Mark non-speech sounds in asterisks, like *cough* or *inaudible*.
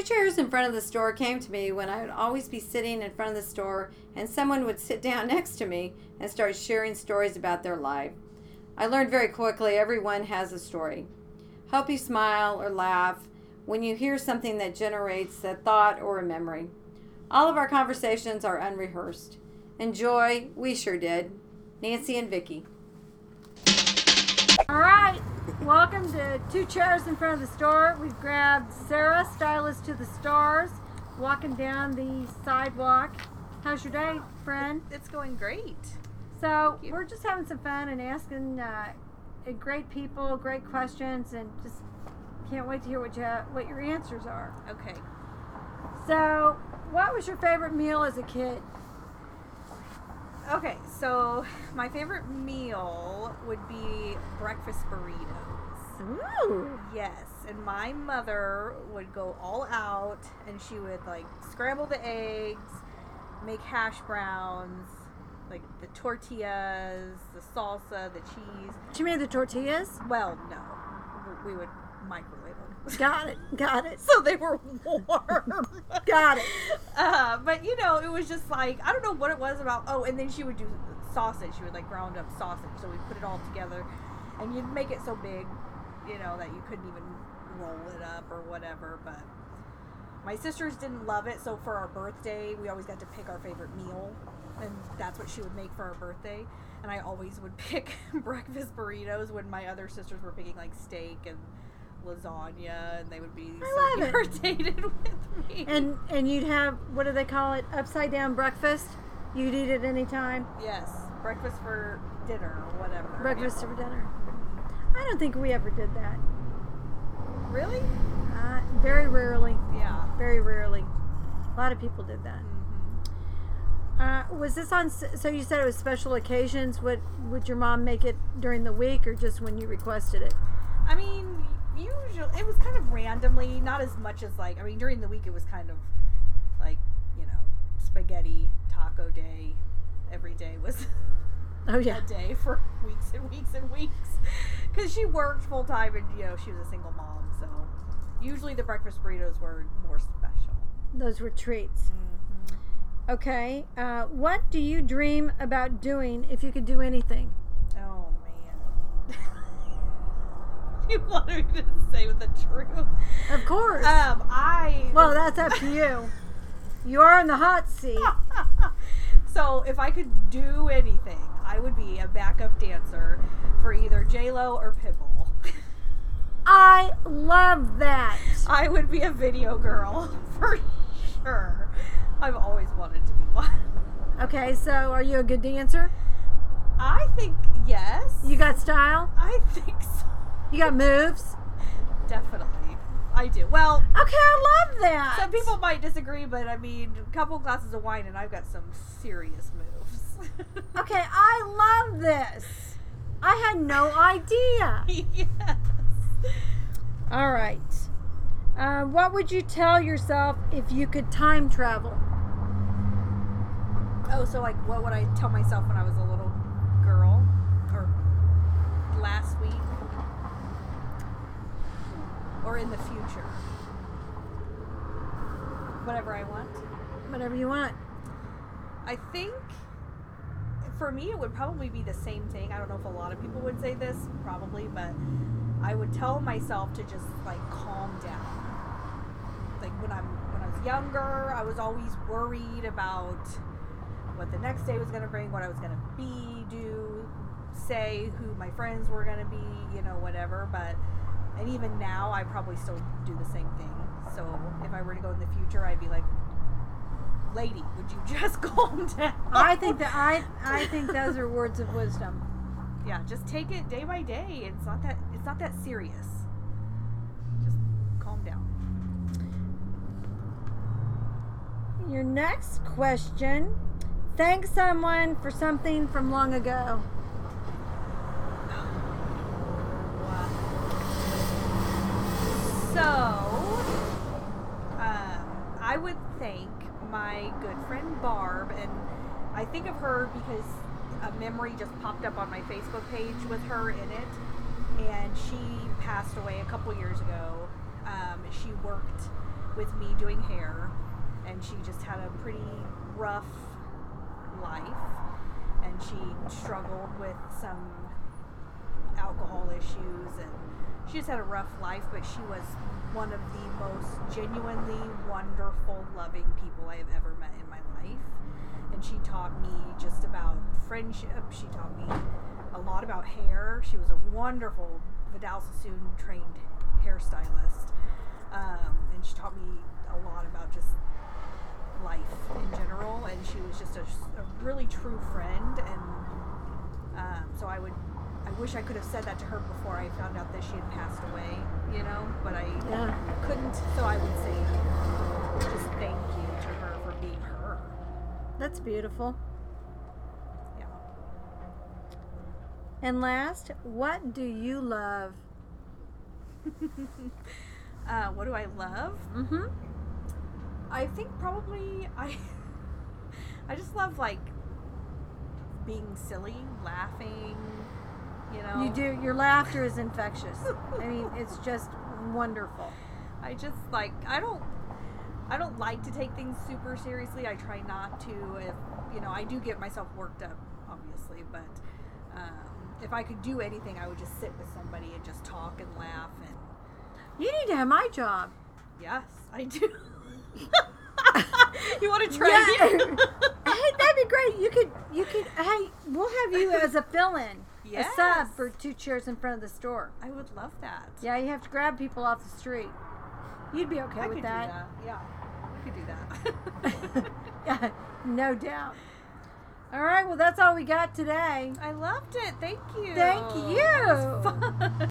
Two chairs in front of the store came to me when I would always be sitting in front of the store and someone would sit down *laughs* next to me and start sharing stories about their life. I learned very quickly everyone has a story. Help you smile or laugh when you hear something that generates a thought or a memory. All of our conversations are unrehearsed. Enjoy, we sure did. Nancy and Vicky. All right, welcome to Two Chairs in Front of the Store. We've grabbed Sarah, stylist to the stars, walking down the sidewalk. How's your day, friend? It's going great. So we're just having some fun and asking uh, great people, great questions, and just can't wait to hear what you have, what your answers are. Okay. So, what was your favorite meal as a kid? Okay, so my favorite meal would be breakfast burritos. Ooh. Yes, and my mother would go all out and she would like scramble the eggs, make hash browns, like the tortillas, the salsa, the cheese. She made the tortillas. Well, no. We would microwave them. Got it. Got it. *laughs* so they were warm. Got it. Uh, but you know, it was just like I don't know what it was about. Oh, and then she would do sausage. She would like ground up sausage. So we put it all together, and you'd make it so big, you know, that you couldn't even roll it up or whatever. But my sisters didn't love it. So for our birthday, we always got to pick our favorite meal, and that's what she would make for our birthday. And I always would *laughs* pick breakfast burritos when my other sisters were picking like steak and lasagna, and they would be I so love it. irritated *laughs* with me. And and you'd have what do they call it? Upside down breakfast. You'd eat it any time. Yes, breakfast for dinner or whatever. Breakfast for dinner. I don't think we ever did that. Really? Uh, very rarely. Yeah. Very rarely. A lot of people did that. hmm Uh, was this on? So you said it was special occasions. Would would your mom make it during the week or just when you requested it? I mean, usually it was kind of randomly, not as much as like I mean during the week it was kind of like you know spaghetti taco day. Every day was Oh yeah. *laughs* a day for weeks and weeks and weeks because she worked full time and you know she was a single mom. So usually the breakfast burritos were more special. Those were treats. hmm Okay. Uh, what do you dream about doing if you could do anything? Oh man. *laughs* you wanted me to say with the truth. Of course. Um, I. well, that's up to you. You are in the hot seat. *laughs* so if I could do anything, I would be a backup dancer for either J Lo or Pitbull. *laughs* I love that. I would be a video girl for sure. I've always wanted to be one. Okay, so are you a good dancer? I think yes. You got style? I think so. You got moves? Definitely, I do. Well, Okay, I love that. Some people might disagree, but I mean, a couple glasses of wine and I've got some serious moves. *laughs* Okay, I love this. I had no idea. *laughs* yes. All right. Uh, what would you tell yourself if you could time travel? Oh, so like, what would I tell myself when I was a little girl, or last week, or in the future? Whatever I want. Whatever you want. I think for me it would probably be the same thing. I don't know if a lot of people would say this, probably, but I would tell myself to just like calm down. Like when I'm when I was younger, I was always worried about what the next day was going to bring, what I was going to be, do, say, who my friends were going to be, you know, whatever, but and even now I probably still do the same thing. So if I were to go in the future, I'd be like lady, would you *laughs* just calm down? I think that I I *laughs* think those are words of wisdom. yeah, just take it day by day. It's not that it's not that serious. Just calm down. Your next question. Thank someone for something from long ago. So, um, I would thank my good friend Barb, and I think of her because a memory just popped up on my Facebook page with her in it, and she passed away a couple years ago. Um, she worked with me doing hair, and she just had a pretty rough life, and she struggled with some alcohol issues, and she just had a rough life. But she was one of the most genuinely wonderful, loving people I have ever met in my life, and she taught me just about friendship. She taught me a lot about hair. She was a wonderful Vidal Sassoon trained hairstylist. Um, and she taught me a lot about just life in general. And she was just a, a really true friend. And um, so I would, I wish I could have said that to her before I found out that she had passed away, you know, but I Yeah. couldn't. So I would say just thank you to her for being her. That's beautiful. Yeah. And last, what do you love? *laughs* uh, what do I love? Mm-hmm. I think probably I *laughs* I just love like being silly, laughing, you know. You do. Your laughter is infectious. I mean, it's just wonderful. I just like I don't I don't like to take things super seriously. I try not to if you know, I do get myself worked up obviously, but um, if I could do anything, I would just sit with somebody and just talk and laugh and You need to have my job. yes, I do. *laughs* you want to try? Yeah. *laughs* hey, that'd be great. You could. You could. Hey, we'll have you as a fill-in, a sub for two chairs in front of the store. I would love that. Yeah, you have to grab people off the street. You'd be okay I with could that. do that. Yeah, I could do that. *laughs* *laughs* yeah, no doubt. All right, well, that's all we got today. I loved it. Thank you. Thank you. It was fun. *laughs*